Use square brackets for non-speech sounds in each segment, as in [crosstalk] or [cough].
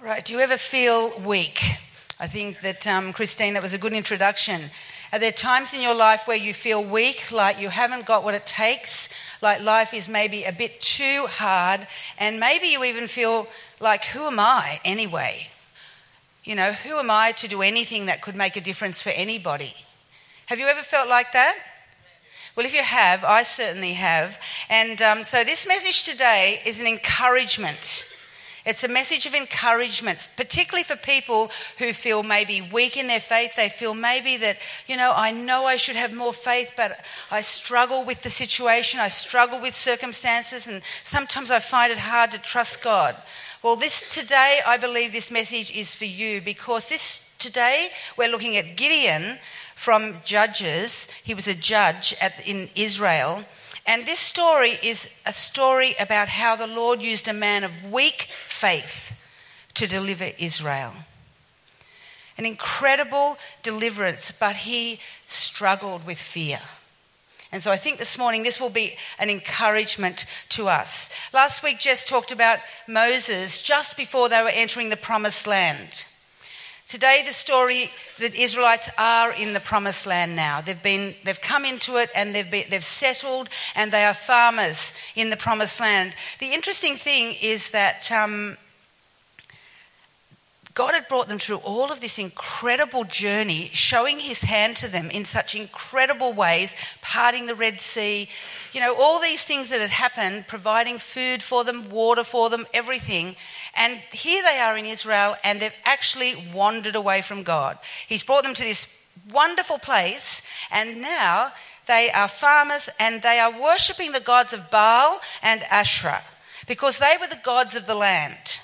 Right, do you ever feel weak? I think that, um, Christine, that was a good introduction. Are there times in your life where you feel weak, like you haven't got what it takes, like life is maybe a bit too hard, and maybe you even feel like, who am I anyway? You know, who am I to do anything that could make a difference for anybody? Have you ever felt like that? Well, if you have, I certainly have. And um, so this message today is an encouragement it's a message of encouragement, particularly for people who feel maybe weak in their faith. They feel maybe that, you know, I know I should have more faith, but I struggle with the situation, I struggle with circumstances, and sometimes I find it hard to trust God. Well, this today, I believe this message is for you because this today we're looking at Gideon from Judges. He was a judge at, in Israel. And this story is a story about how the Lord used a man of weak faith to deliver Israel. An incredible deliverance, but he struggled with fear. And so I think this morning this will be an encouragement to us. Last week, Jess talked about Moses just before they were entering the promised land. Today, the story that Israelites are in the promised land now. They've, been, they've come into it and they've, been, they've settled and they are farmers in the promised land. The interesting thing is that um, God had brought them through all of this incredible journey, showing his hand to them in such incredible ways, parting the Red Sea, you know, all these things that had happened, providing food for them, water for them, everything. And here they are in Israel, and they've actually wandered away from God. He's brought them to this wonderful place, and now they are farmers and they are worshipping the gods of Baal and Asherah because they were the gods of the land.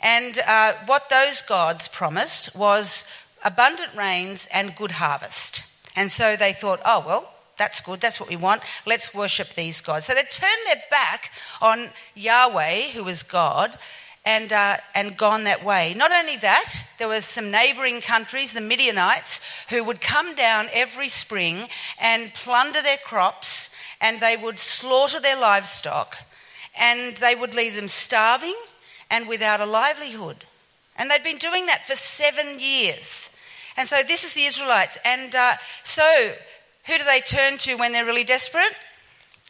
And uh, what those gods promised was abundant rains and good harvest. And so they thought, oh, well, that's good, that's what we want, let's worship these gods. So they turned their back on Yahweh, who was God, and, uh, and gone that way. Not only that, there was some neighbouring countries, the Midianites, who would come down every spring and plunder their crops, and they would slaughter their livestock, and they would leave them starving and without a livelihood. And they'd been doing that for seven years. And so this is the Israelites. And uh, so who do they turn to when they're really desperate?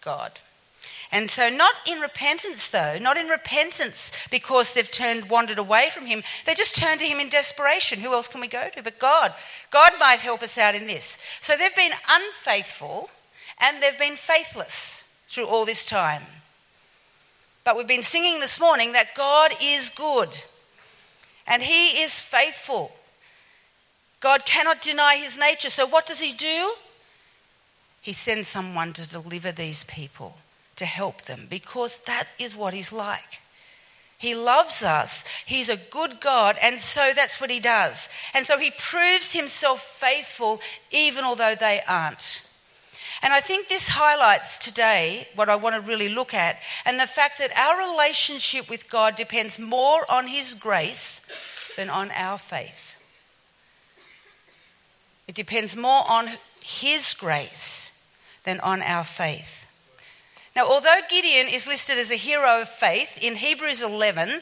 God. And so, not in repentance, though, not in repentance because they've turned, wandered away from Him. They just turn to Him in desperation. Who else can we go to? But God. God might help us out in this. So, they've been unfaithful and they've been faithless through all this time. But we've been singing this morning that God is good and He is faithful. God cannot deny His nature. So, what does He do? He sends someone to deliver these people, to help them, because that is what He's like. He loves us. He's a good God, and so that's what He does. And so He proves Himself faithful even although they aren't. And I think this highlights today what I want to really look at, and the fact that our relationship with God depends more on His grace than on our faith. It depends more on His grace than on our faith. Now, although Gideon is listed as a hero of faith in Hebrews 11,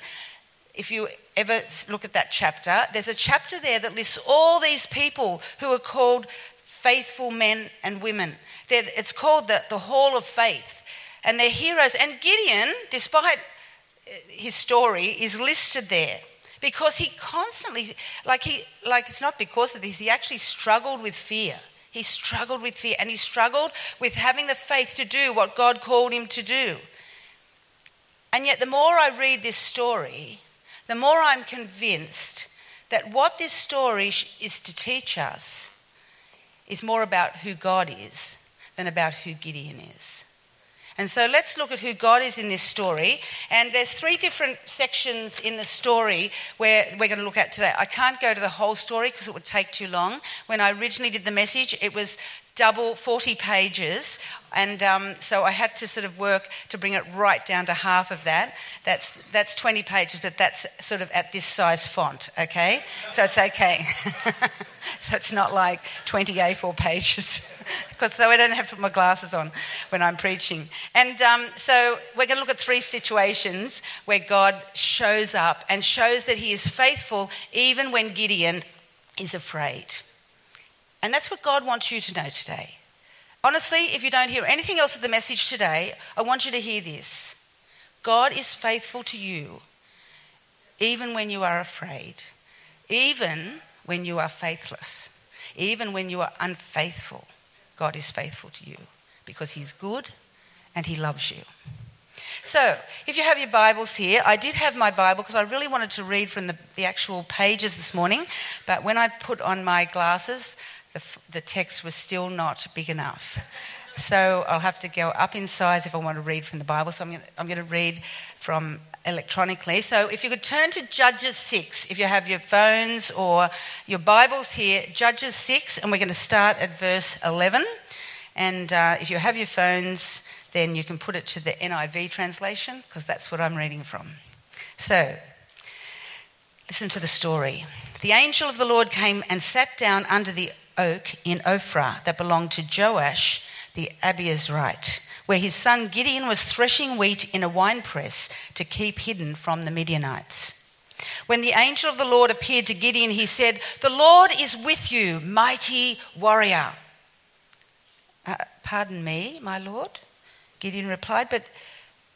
if you ever look at that chapter, there's a chapter there that lists all these people who are called faithful men and women. It's called the, the Hall of Faith. And they're heroes. And Gideon, despite uh, his story, is listed there because he constantly, like, he, like it's not because of this, he actually struggled with fear. He struggled with fear and he struggled with having the faith to do what God called him to do. And yet, the more I read this story, the more I'm convinced that what this story is to teach us is more about who God is than about who Gideon is. And so let's look at who God is in this story. And there's three different sections in the story where we're going to look at today. I can't go to the whole story because it would take too long. When I originally did the message, it was double 40 pages. And um, so I had to sort of work to bring it right down to half of that. That's, that's 20 pages, but that's sort of at this size font, okay? So it's okay. [laughs] so it's not like 20 A4 pages, [laughs] because so I don't have to put my glasses on when I'm preaching. And um, so we're going to look at three situations where God shows up and shows that He is faithful even when Gideon is afraid. And that's what God wants you to know today. Honestly, if you don't hear anything else of the message today, I want you to hear this God is faithful to you, even when you are afraid, even when you are faithless, even when you are unfaithful. God is faithful to you because He's good and He loves you. So, if you have your Bibles here, I did have my Bible because I really wanted to read from the, the actual pages this morning, but when I put on my glasses, the, the text was still not big enough. So I'll have to go up in size if I want to read from the Bible. So I'm going, to, I'm going to read from electronically. So if you could turn to Judges 6, if you have your phones or your Bibles here, Judges 6, and we're going to start at verse 11. And uh, if you have your phones, then you can put it to the NIV translation, because that's what I'm reading from. So, listen to the story. The angel of the Lord came and sat down under the oak in Ophrah that belonged to Joash the Abiezrite, where his son Gideon was threshing wheat in a winepress to keep hidden from the Midianites. When the angel of the Lord appeared to Gideon, he said, The Lord is with you, mighty warrior. Uh, pardon me, my Lord? Gideon replied, But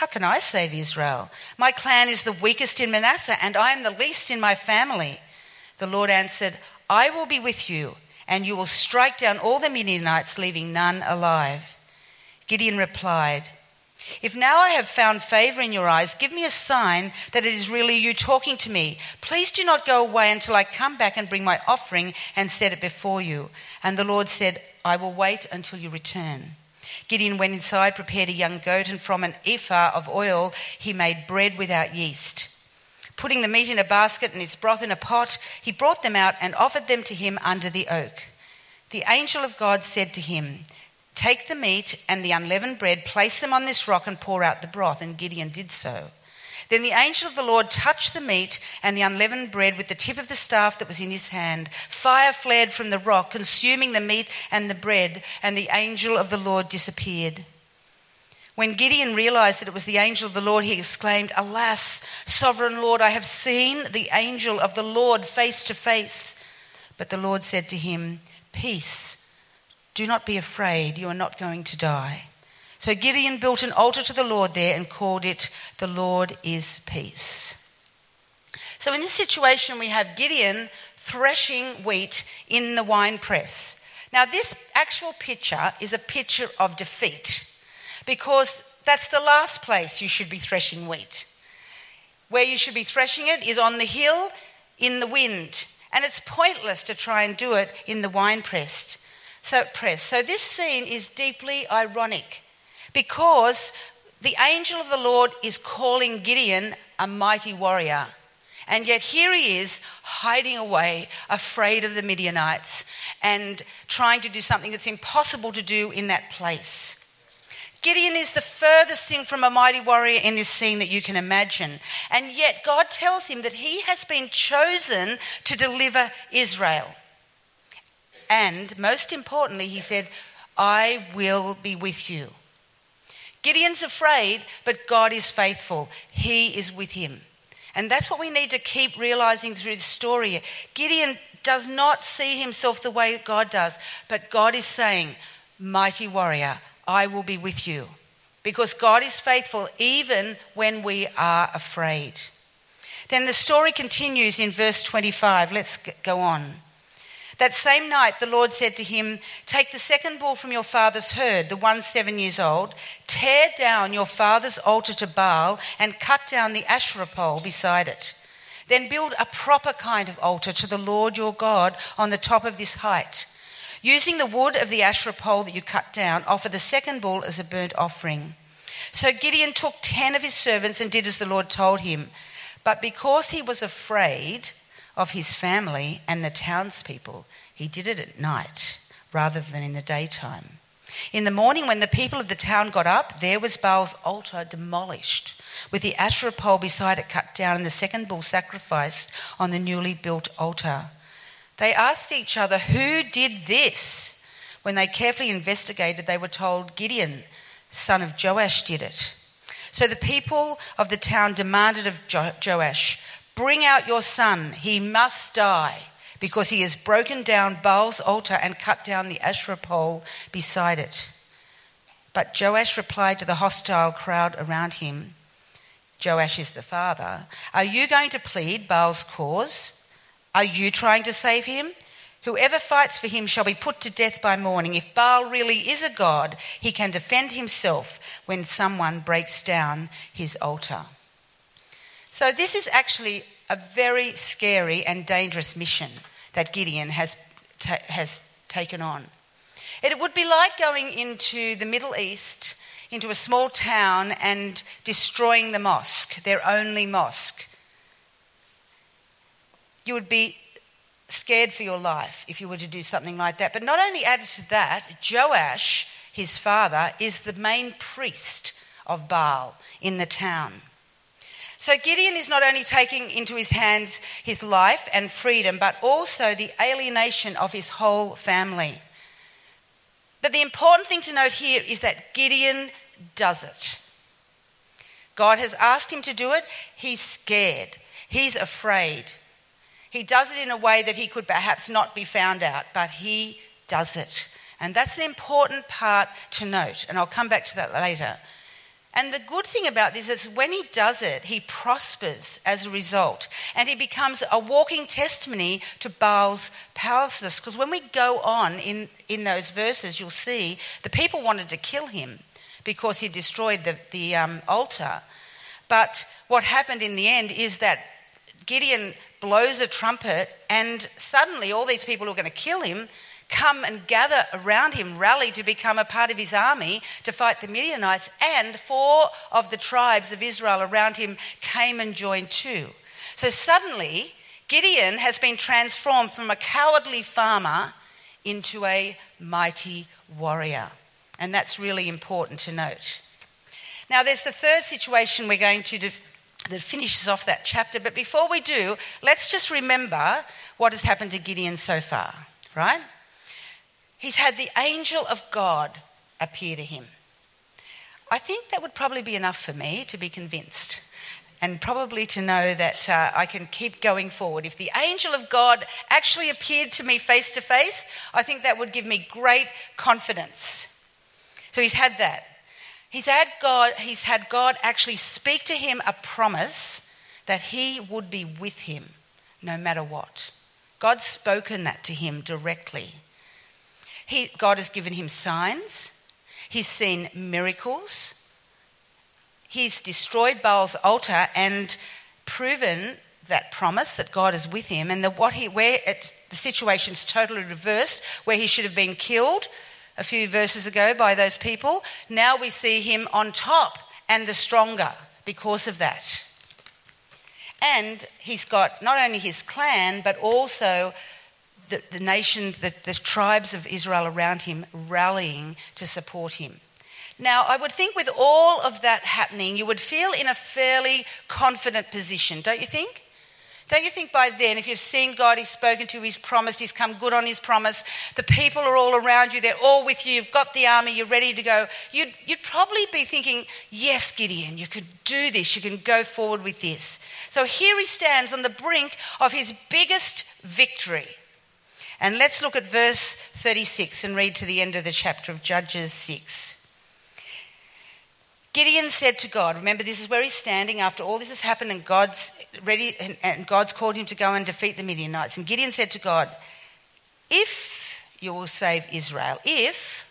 how can I save Israel? My clan is the weakest in Manasseh, and I am the least in my family. The Lord answered, I will be with you, and you will strike down all the Midianites, leaving none alive. Gideon replied, If now I have found favor in your eyes, give me a sign that it is really you talking to me. Please do not go away until I come back and bring my offering and set it before you. And the Lord said, I will wait until you return. Gideon went inside, prepared a young goat, and from an ephah of oil he made bread without yeast. Putting the meat in a basket and its broth in a pot, he brought them out and offered them to him under the oak. The angel of God said to him, Take the meat and the unleavened bread, place them on this rock, and pour out the broth. And Gideon did so. Then the angel of the Lord touched the meat and the unleavened bread with the tip of the staff that was in his hand. Fire flared from the rock, consuming the meat and the bread, and the angel of the Lord disappeared. When Gideon realized that it was the angel of the Lord, he exclaimed, Alas, sovereign Lord, I have seen the angel of the Lord face to face. But the Lord said to him, Peace, do not be afraid, you are not going to die. So Gideon built an altar to the Lord there and called it, The Lord is Peace. So in this situation, we have Gideon threshing wheat in the wine press. Now, this actual picture is a picture of defeat because that's the last place you should be threshing wheat. Where you should be threshing it is on the hill in the wind, and it's pointless to try and do it in the wine press. So, press. So this scene is deeply ironic because the angel of the Lord is calling Gideon a mighty warrior. And yet here he is hiding away, afraid of the Midianites, and trying to do something that's impossible to do in that place. Gideon is the furthest thing from a mighty warrior in this scene that you can imagine. And yet God tells him that he has been chosen to deliver Israel. And most importantly, he said, I will be with you. Gideon's afraid, but God is faithful. He is with him. And that's what we need to keep realizing through the story. Gideon does not see himself the way God does, but God is saying, Mighty warrior, I will be with you. Because God is faithful even when we are afraid. Then the story continues in verse 25. Let's go on. That same night, the Lord said to him, Take the second bull from your father's herd, the one seven years old, tear down your father's altar to Baal, and cut down the Asherah pole beside it. Then build a proper kind of altar to the Lord your God on the top of this height. Using the wood of the Asherah pole that you cut down, offer the second bull as a burnt offering. So Gideon took ten of his servants and did as the Lord told him. But because he was afraid of his family and the townspeople, he did it at night rather than in the daytime. In the morning, when the people of the town got up, there was Baal's altar demolished, with the Asherah pole beside it cut down, and the second bull sacrificed on the newly built altar. They asked each other, Who did this? When they carefully investigated, they were told, Gideon, son of Joash, did it. So the people of the town demanded of jo- Joash, Bring out your son, he must die, because he has broken down Baal's altar and cut down the Asherah pole beside it. But Joash replied to the hostile crowd around him, Joash is the father, Are you going to plead Baal's cause? Are you trying to save him? Whoever fights for him shall be put to death by morning. If Baal really is a god, he can defend himself when someone breaks down his altar. So, this is actually a very scary and dangerous mission that Gideon has, ta- has taken on. It would be like going into the Middle East, into a small town, and destroying the mosque, their only mosque. You would be scared for your life if you were to do something like that. But not only added to that, Joash, his father, is the main priest of Baal in the town. So Gideon is not only taking into his hands his life and freedom, but also the alienation of his whole family. But the important thing to note here is that Gideon does it. God has asked him to do it. He's scared. He's afraid. He does it in a way that he could perhaps not be found out, but he does it. And that's an important part to note, and I'll come back to that later. And the good thing about this is when he does it, he prospers as a result. And he becomes a walking testimony to Baal's powerlessness. Because when we go on in, in those verses, you'll see the people wanted to kill him because he destroyed the, the um, altar. But what happened in the end is that Gideon blows a trumpet, and suddenly all these people who are going to kill him come and gather around him, rally to become a part of his army to fight the Midianites, and four of the tribes of Israel around him came and joined too. So suddenly, Gideon has been transformed from a cowardly farmer into a mighty warrior. And that's really important to note. Now, there's the third situation we're going to def- that finishes off that chapter. But before we do, let's just remember what has happened to Gideon so far, right? He's had the angel of God appear to him. I think that would probably be enough for me to be convinced and probably to know that uh, I can keep going forward. If the angel of God actually appeared to me face to face, I think that would give me great confidence. So he's had that. He's had God, he's had God actually speak to him a promise that he would be with him no matter what. God's spoken that to him directly. He, God has given him signs. He's seen miracles. He's destroyed Baal's altar and proven that promise that God is with him, and that what he, where it, the situation's totally reversed, where he should have been killed, a few verses ago by those people. Now we see him on top and the stronger because of that. And he's got not only his clan, but also the, the nations, the, the tribes of Israel around him rallying to support him. Now, I would think with all of that happening, you would feel in a fairly confident position, don't you think? Don't you think by then, if you've seen God, He's spoken to He's promised, He's come good on His promise, the people are all around you, they're all with you, you've got the army, you're ready to go, you'd, you'd probably be thinking, Yes, Gideon, you could do this, you can go forward with this. So here he stands on the brink of his biggest victory. And let's look at verse 36 and read to the end of the chapter of Judges 6. Gideon said to God, remember this is where he's standing after all this has happened and God's ready and, and God's called him to go and defeat the Midianites. And Gideon said to God, If you will save Israel, if,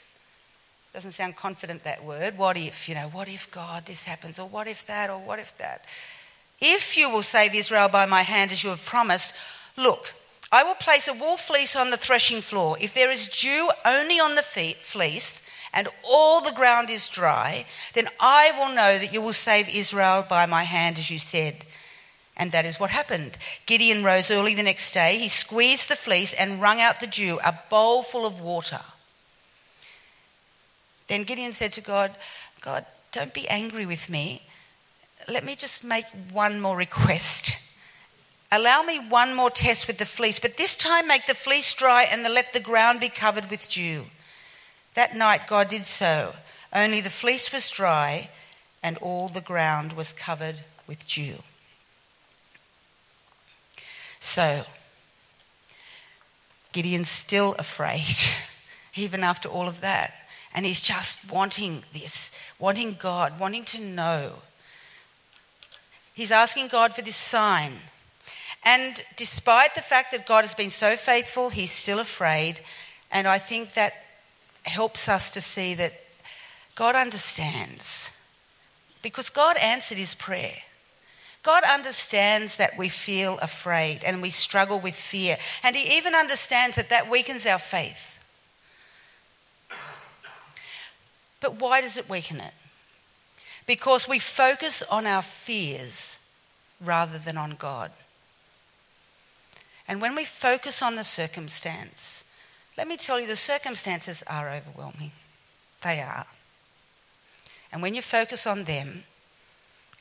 doesn't sound confident that word, what if, you know, what if God this happens, or what if that, or what if that? If you will save Israel by my hand as you have promised, look, I will place a wool fleece on the threshing floor. If there is dew only on the fleece, and all the ground is dry, then I will know that you will save Israel by my hand, as you said. And that is what happened. Gideon rose early the next day. He squeezed the fleece and wrung out the dew, a bowl full of water. Then Gideon said to God, God, don't be angry with me. Let me just make one more request. Allow me one more test with the fleece, but this time make the fleece dry and let the ground be covered with dew. That night God did so. Only the fleece was dry and all the ground was covered with dew. So, Gideon's still afraid, [laughs] even after all of that. And he's just wanting this, wanting God, wanting to know. He's asking God for this sign. And despite the fact that God has been so faithful, he's still afraid. And I think that helps us to see that God understands. Because God answered his prayer. God understands that we feel afraid and we struggle with fear. And He even understands that that weakens our faith. But why does it weaken it? Because we focus on our fears rather than on God. And when we focus on the circumstance, let me tell you, the circumstances are overwhelming. They are. And when you focus on them,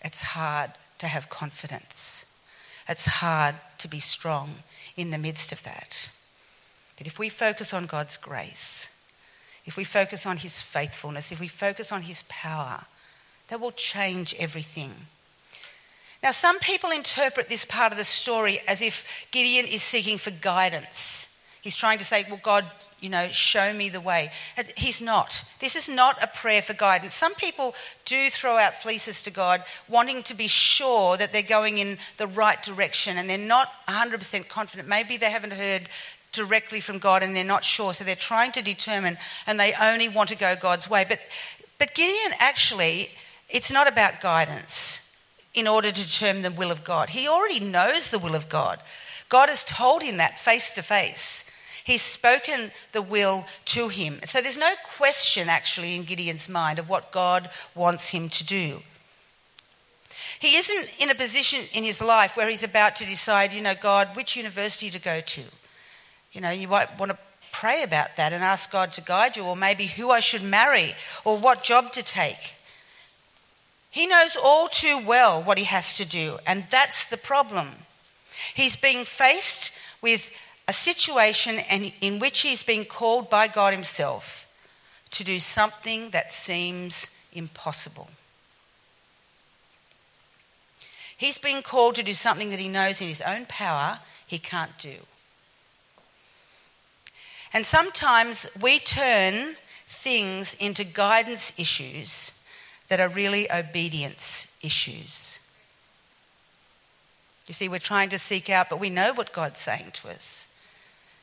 it's hard to have confidence. It's hard to be strong in the midst of that. But if we focus on God's grace, if we focus on His faithfulness, if we focus on His power, that will change everything. Now, some people interpret this part of the story as if Gideon is seeking for guidance. He's trying to say, Well, God, you know, show me the way. He's not. This is not a prayer for guidance. Some people do throw out fleeces to God, wanting to be sure that they're going in the right direction and they're not 100% confident. Maybe they haven't heard directly from God and they're not sure, so they're trying to determine and they only want to go God's way. But, but Gideon actually, it's not about guidance in order to determine the will of God. He already knows the will of God. God has told him that face to face. He's spoken the will to him. So there's no question actually in Gideon's mind of what God wants him to do. He isn't in a position in his life where he's about to decide, you know, God, which university to go to. You know, you might want to pray about that and ask God to guide you, or maybe who I should marry, or what job to take. He knows all too well what he has to do, and that's the problem. He's being faced with a situation in which he's been called by God Himself to do something that seems impossible. He's been called to do something that he knows in his own power he can't do. And sometimes we turn things into guidance issues that are really obedience issues. You see, we're trying to seek out, but we know what God's saying to us.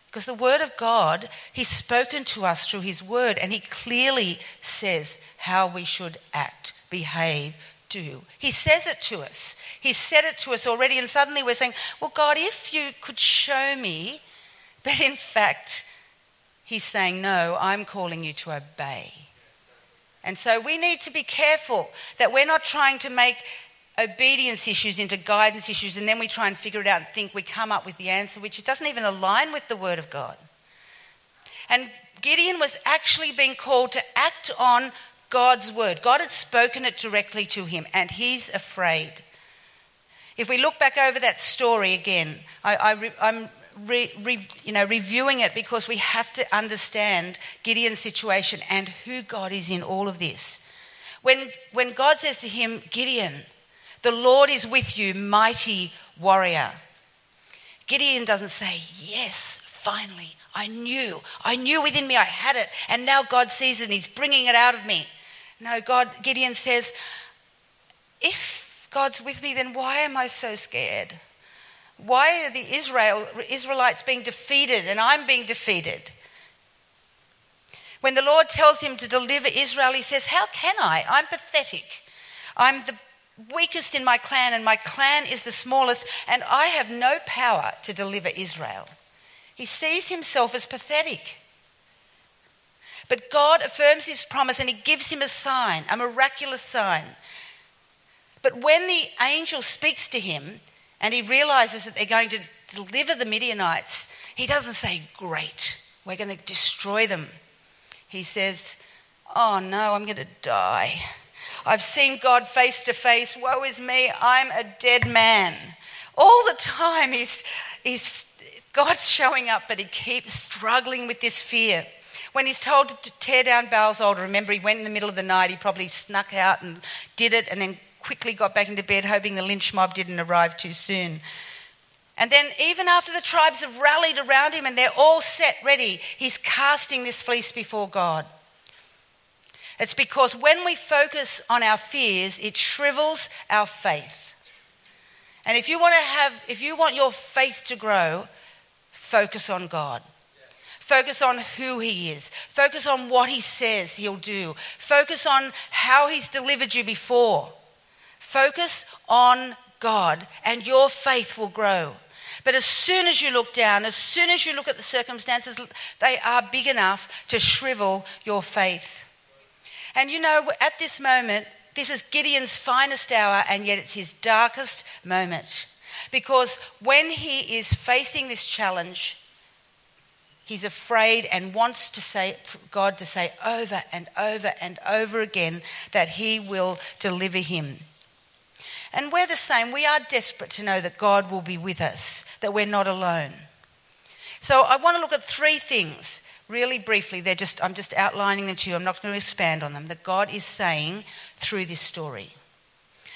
Because the Word of God, He's spoken to us through His Word, and He clearly says how we should act, behave, do. He says it to us. He said it to us already, and suddenly we're saying, Well, God, if you could show me. But in fact, He's saying, No, I'm calling you to obey. And so we need to be careful that we're not trying to make obedience issues into guidance issues, and then we try and figure it out and think we come up with the answer, which it doesn't even align with the Word of God. And Gideon was actually being called to act on God's Word. God had spoken it directly to him, and he's afraid. If we look back over that story again, I, am re, re, you know, reviewing it because we have to understand Gideon's situation and who God is in all of this. When, when God says to him, Gideon, the Lord is with you, mighty warrior. Gideon doesn't say, Yes, finally, I knew. I knew within me I had it, and now God sees it and He's bringing it out of me. No, God, Gideon says, If God's with me, then why am I so scared? Why are the Israel, Israelites being defeated and I'm being defeated? When the Lord tells him to deliver Israel, he says, How can I? I'm pathetic. I'm the weakest in my clan, and my clan is the smallest, and I have no power to deliver Israel. He sees himself as pathetic. But God affirms his promise and he gives him a sign, a miraculous sign. But when the angel speaks to him and he realizes that they're going to deliver the Midianites, he doesn't say, Great, we're going to destroy them. He says, Oh no, I'm going to die. I've seen God face to face. Woe is me, I'm a dead man. All the time, he's, he's, God's showing up, but he keeps struggling with this fear. When he's told to tear down Baal's altar, remember he went in the middle of the night, he probably snuck out and did it and then quickly got back into bed, hoping the lynch mob didn't arrive too soon. And then, even after the tribes have rallied around him and they're all set ready, he's casting this fleece before God. It's because when we focus on our fears, it shrivels our faith. And if you want to have, if you want your faith to grow, focus on God. Focus on who He is. Focus on what He says He'll do. Focus on how He's delivered you before. Focus on God, and your faith will grow. But as soon as you look down, as soon as you look at the circumstances, they are big enough to shrivel your faith. And you know, at this moment, this is Gideon's finest hour, and yet it's his darkest moment. Because when he is facing this challenge, he's afraid and wants to say God to say over and over and over again that he will deliver him. And we're the same. We are desperate to know that God will be with us, that we're not alone. So I want to look at three things really briefly. They're just, I'm just outlining them to you. I'm not going to expand on them, that God is saying through this story.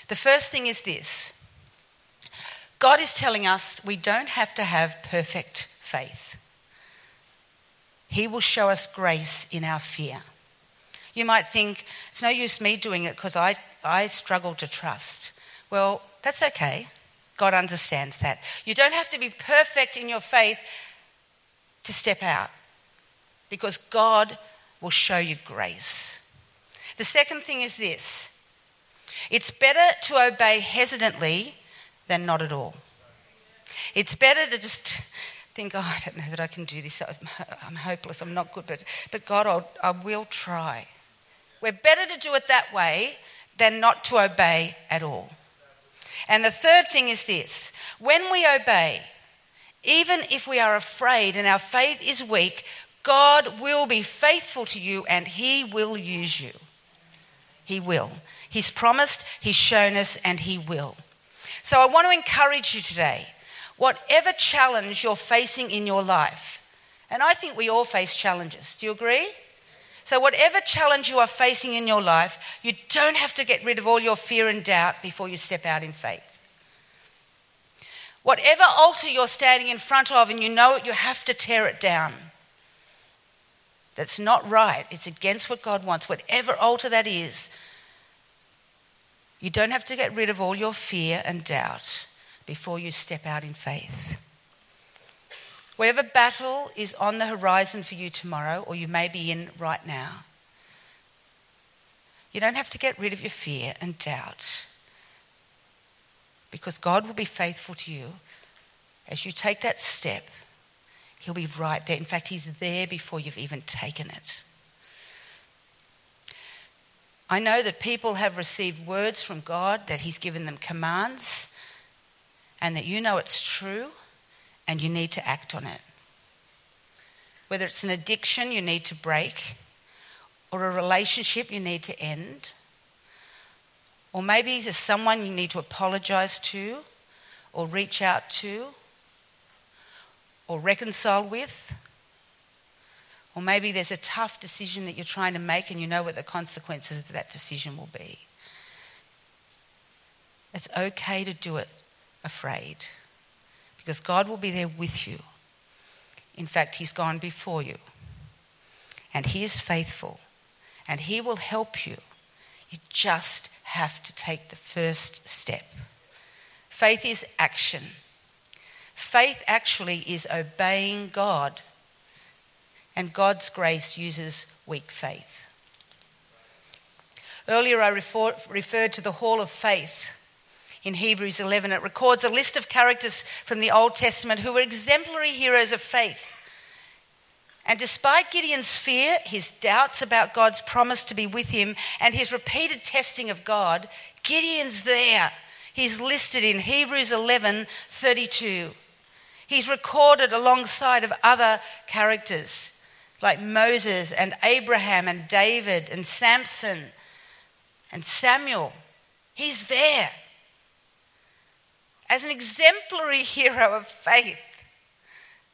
The first thing is this God is telling us we don't have to have perfect faith. He will show us grace in our fear. You might think, it's no use me doing it because I, I struggle to trust. Well, that's okay. God understands that. You don't have to be perfect in your faith to step out because God will show you grace. The second thing is this it's better to obey hesitantly than not at all. It's better to just think, oh, I don't know that I can do this. I'm hopeless. I'm not good. But, but God, I'll, I will try. We're better to do it that way than not to obey at all. And the third thing is this when we obey, even if we are afraid and our faith is weak, God will be faithful to you and He will use you. He will. He's promised, He's shown us, and He will. So I want to encourage you today whatever challenge you're facing in your life, and I think we all face challenges. Do you agree? So, whatever challenge you are facing in your life, you don't have to get rid of all your fear and doubt before you step out in faith. Whatever altar you're standing in front of and you know it, you have to tear it down. That's not right. It's against what God wants. Whatever altar that is, you don't have to get rid of all your fear and doubt before you step out in faith. Whatever battle is on the horizon for you tomorrow, or you may be in right now, you don't have to get rid of your fear and doubt because God will be faithful to you as you take that step. He'll be right there. In fact, He's there before you've even taken it. I know that people have received words from God, that He's given them commands, and that you know it's true and you need to act on it. Whether it's an addiction you need to break, or a relationship you need to end, or maybe there's someone you need to apologize to, or reach out to, or reconcile with. Or maybe there's a tough decision that you're trying to make and you know what the consequences of that decision will be. It's okay to do it afraid because God will be there with you. In fact, He's gone before you. And He is faithful. And He will help you. You just have to take the first step. Faith is action. Faith actually is obeying God, and God's grace uses weak faith. Earlier, I refer, referred to the hall of faith in Hebrews 11. It records a list of characters from the Old Testament who were exemplary heroes of faith. And despite Gideon's fear, his doubts about God's promise to be with him, and his repeated testing of God, Gideon's there. He's listed in Hebrews 11 32. He's recorded alongside of other characters like Moses and Abraham and David and Samson and Samuel. He's there as an exemplary [laughs] hero of faith.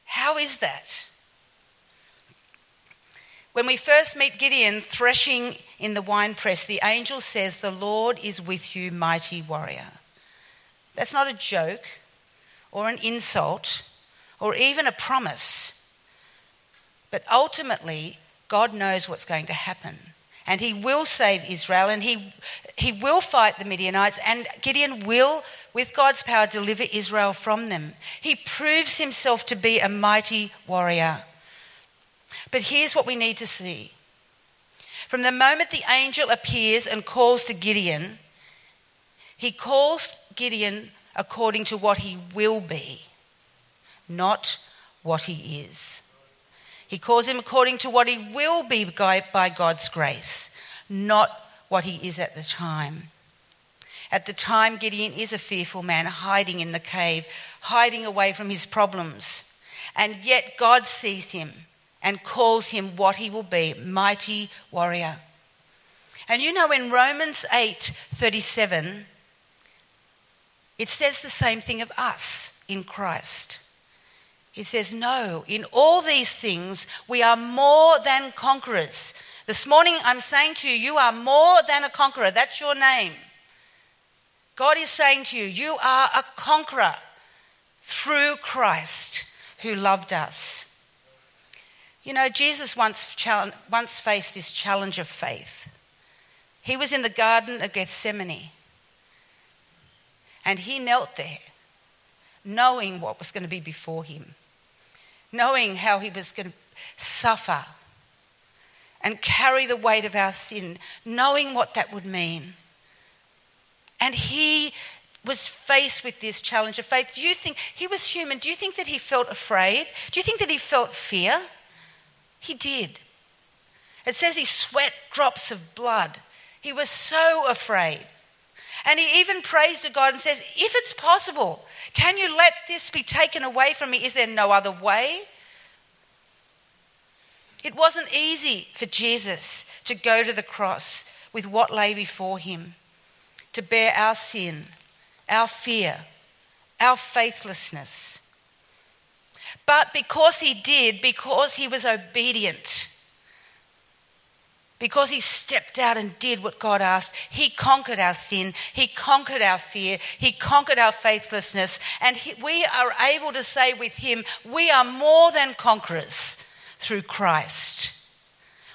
How is that? When we first meet Gideon threshing in the winepress, the angel says, The Lord is with you, mighty warrior. That's not a joke or an insult or even a promise. But ultimately, God knows what's going to happen. And he will save Israel and he, he will fight the Midianites, and Gideon will, with God's power, deliver Israel from them. He proves himself to be a mighty warrior. But here's what we need to see. From the moment the angel appears and calls to Gideon, he calls Gideon according to what he will be, not what he is. He calls him according to what he will be by God's grace, not what he is at the time. At the time, Gideon is a fearful man, hiding in the cave, hiding away from his problems. And yet, God sees him and calls him what he will be mighty warrior. And you know, in Romans 8 37, it says the same thing of us in Christ. He says, No, in all these things we are more than conquerors. This morning I'm saying to you, you are more than a conqueror. That's your name. God is saying to you, you are a conqueror through Christ who loved us. You know, Jesus once, once faced this challenge of faith. He was in the Garden of Gethsemane and he knelt there, knowing what was going to be before him, knowing how he was going to suffer and carry the weight of our sin, knowing what that would mean. And he was faced with this challenge of faith. Do you think he was human? Do you think that he felt afraid? Do you think that he felt fear? He did. It says he sweat drops of blood. He was so afraid. And he even prays to God and says, If it's possible, can you let this be taken away from me? Is there no other way? It wasn't easy for Jesus to go to the cross with what lay before him, to bear our sin, our fear, our faithlessness. But because he did, because he was obedient, because he stepped out and did what God asked, he conquered our sin, he conquered our fear, he conquered our faithlessness, and he, we are able to say with him, We are more than conquerors through Christ.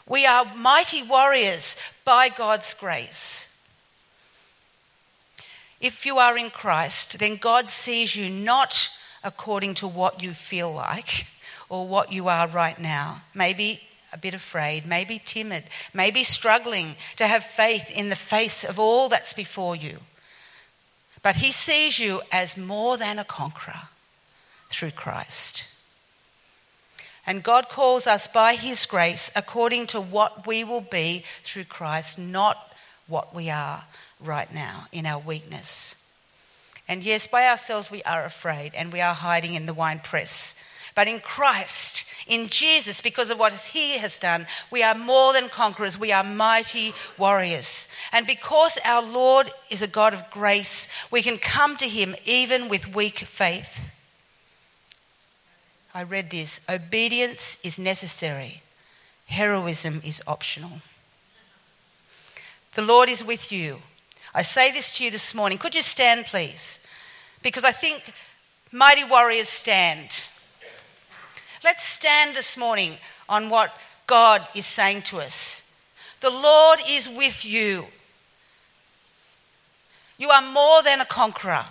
We are mighty warriors by God's grace. If you are in Christ, then God sees you not according to what you feel like or what you are right now. Maybe a bit afraid, maybe timid, maybe struggling to have faith in the face of all that's before you. But He sees you as more than a conqueror through Christ. And God calls us by His grace according to what we will be through Christ, not what we are right now in our weakness. And yes, by ourselves we are afraid and we are hiding in the wine press. But in Christ, in Jesus, because of what He has done, we are more than conquerors. We are mighty warriors. And because our Lord is a God of grace, we can come to Him even with weak faith. I read this obedience is necessary, heroism is optional. The Lord is with you. I say this to you this morning. Could you stand, please? Because I think mighty warriors stand. Let's stand this morning on what God is saying to us. The Lord is with you. You are more than a conqueror.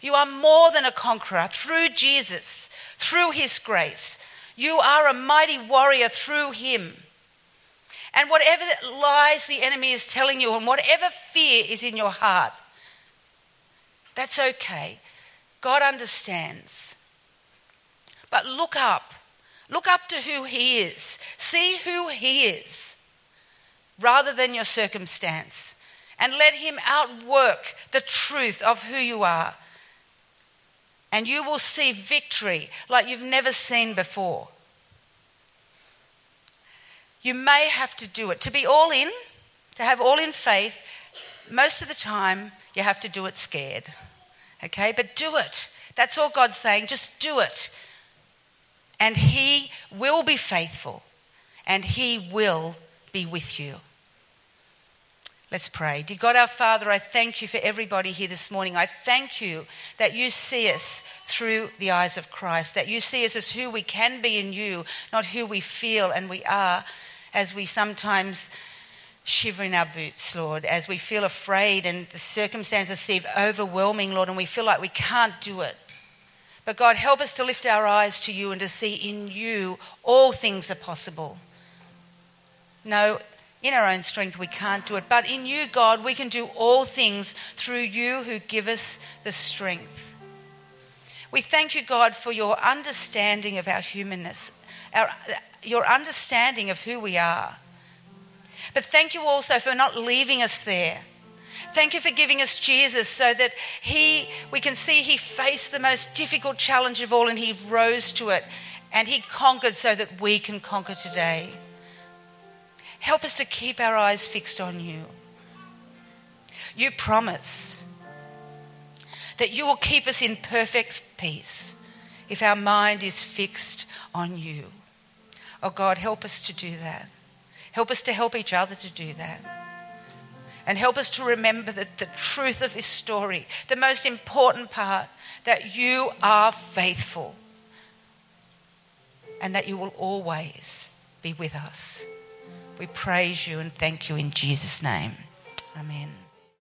You are more than a conqueror through Jesus, through his grace. You are a mighty warrior through him. And whatever lies the enemy is telling you, and whatever fear is in your heart, that's okay. God understands. But look up. Look up to who He is. See who He is rather than your circumstance. And let Him outwork the truth of who you are. And you will see victory like you've never seen before. You may have to do it. To be all in, to have all in faith, most of the time you have to do it scared. Okay? But do it. That's all God's saying. Just do it. And He will be faithful and He will be with you. Let's pray. Dear God our Father, I thank you for everybody here this morning. I thank you that you see us through the eyes of Christ, that you see us as who we can be in you, not who we feel and we are as we sometimes shiver in our boots, Lord, as we feel afraid and the circumstances seem overwhelming, Lord, and we feel like we can't do it. But God, help us to lift our eyes to you and to see in you all things are possible. No, in our own strength we can't do it, but in you, God, we can do all things through you who give us the strength. We thank you, God, for your understanding of our humanness, our, your understanding of who we are. But thank you also for not leaving us there. Thank you for giving us Jesus so that he we can see he faced the most difficult challenge of all and he rose to it and he conquered so that we can conquer today. Help us to keep our eyes fixed on you. You promise that you will keep us in perfect peace if our mind is fixed on you. Oh God, help us to do that. Help us to help each other to do that. And help us to remember that the truth of this story, the most important part, that you are faithful and that you will always be with us. We praise you and thank you in Jesus' name. Amen.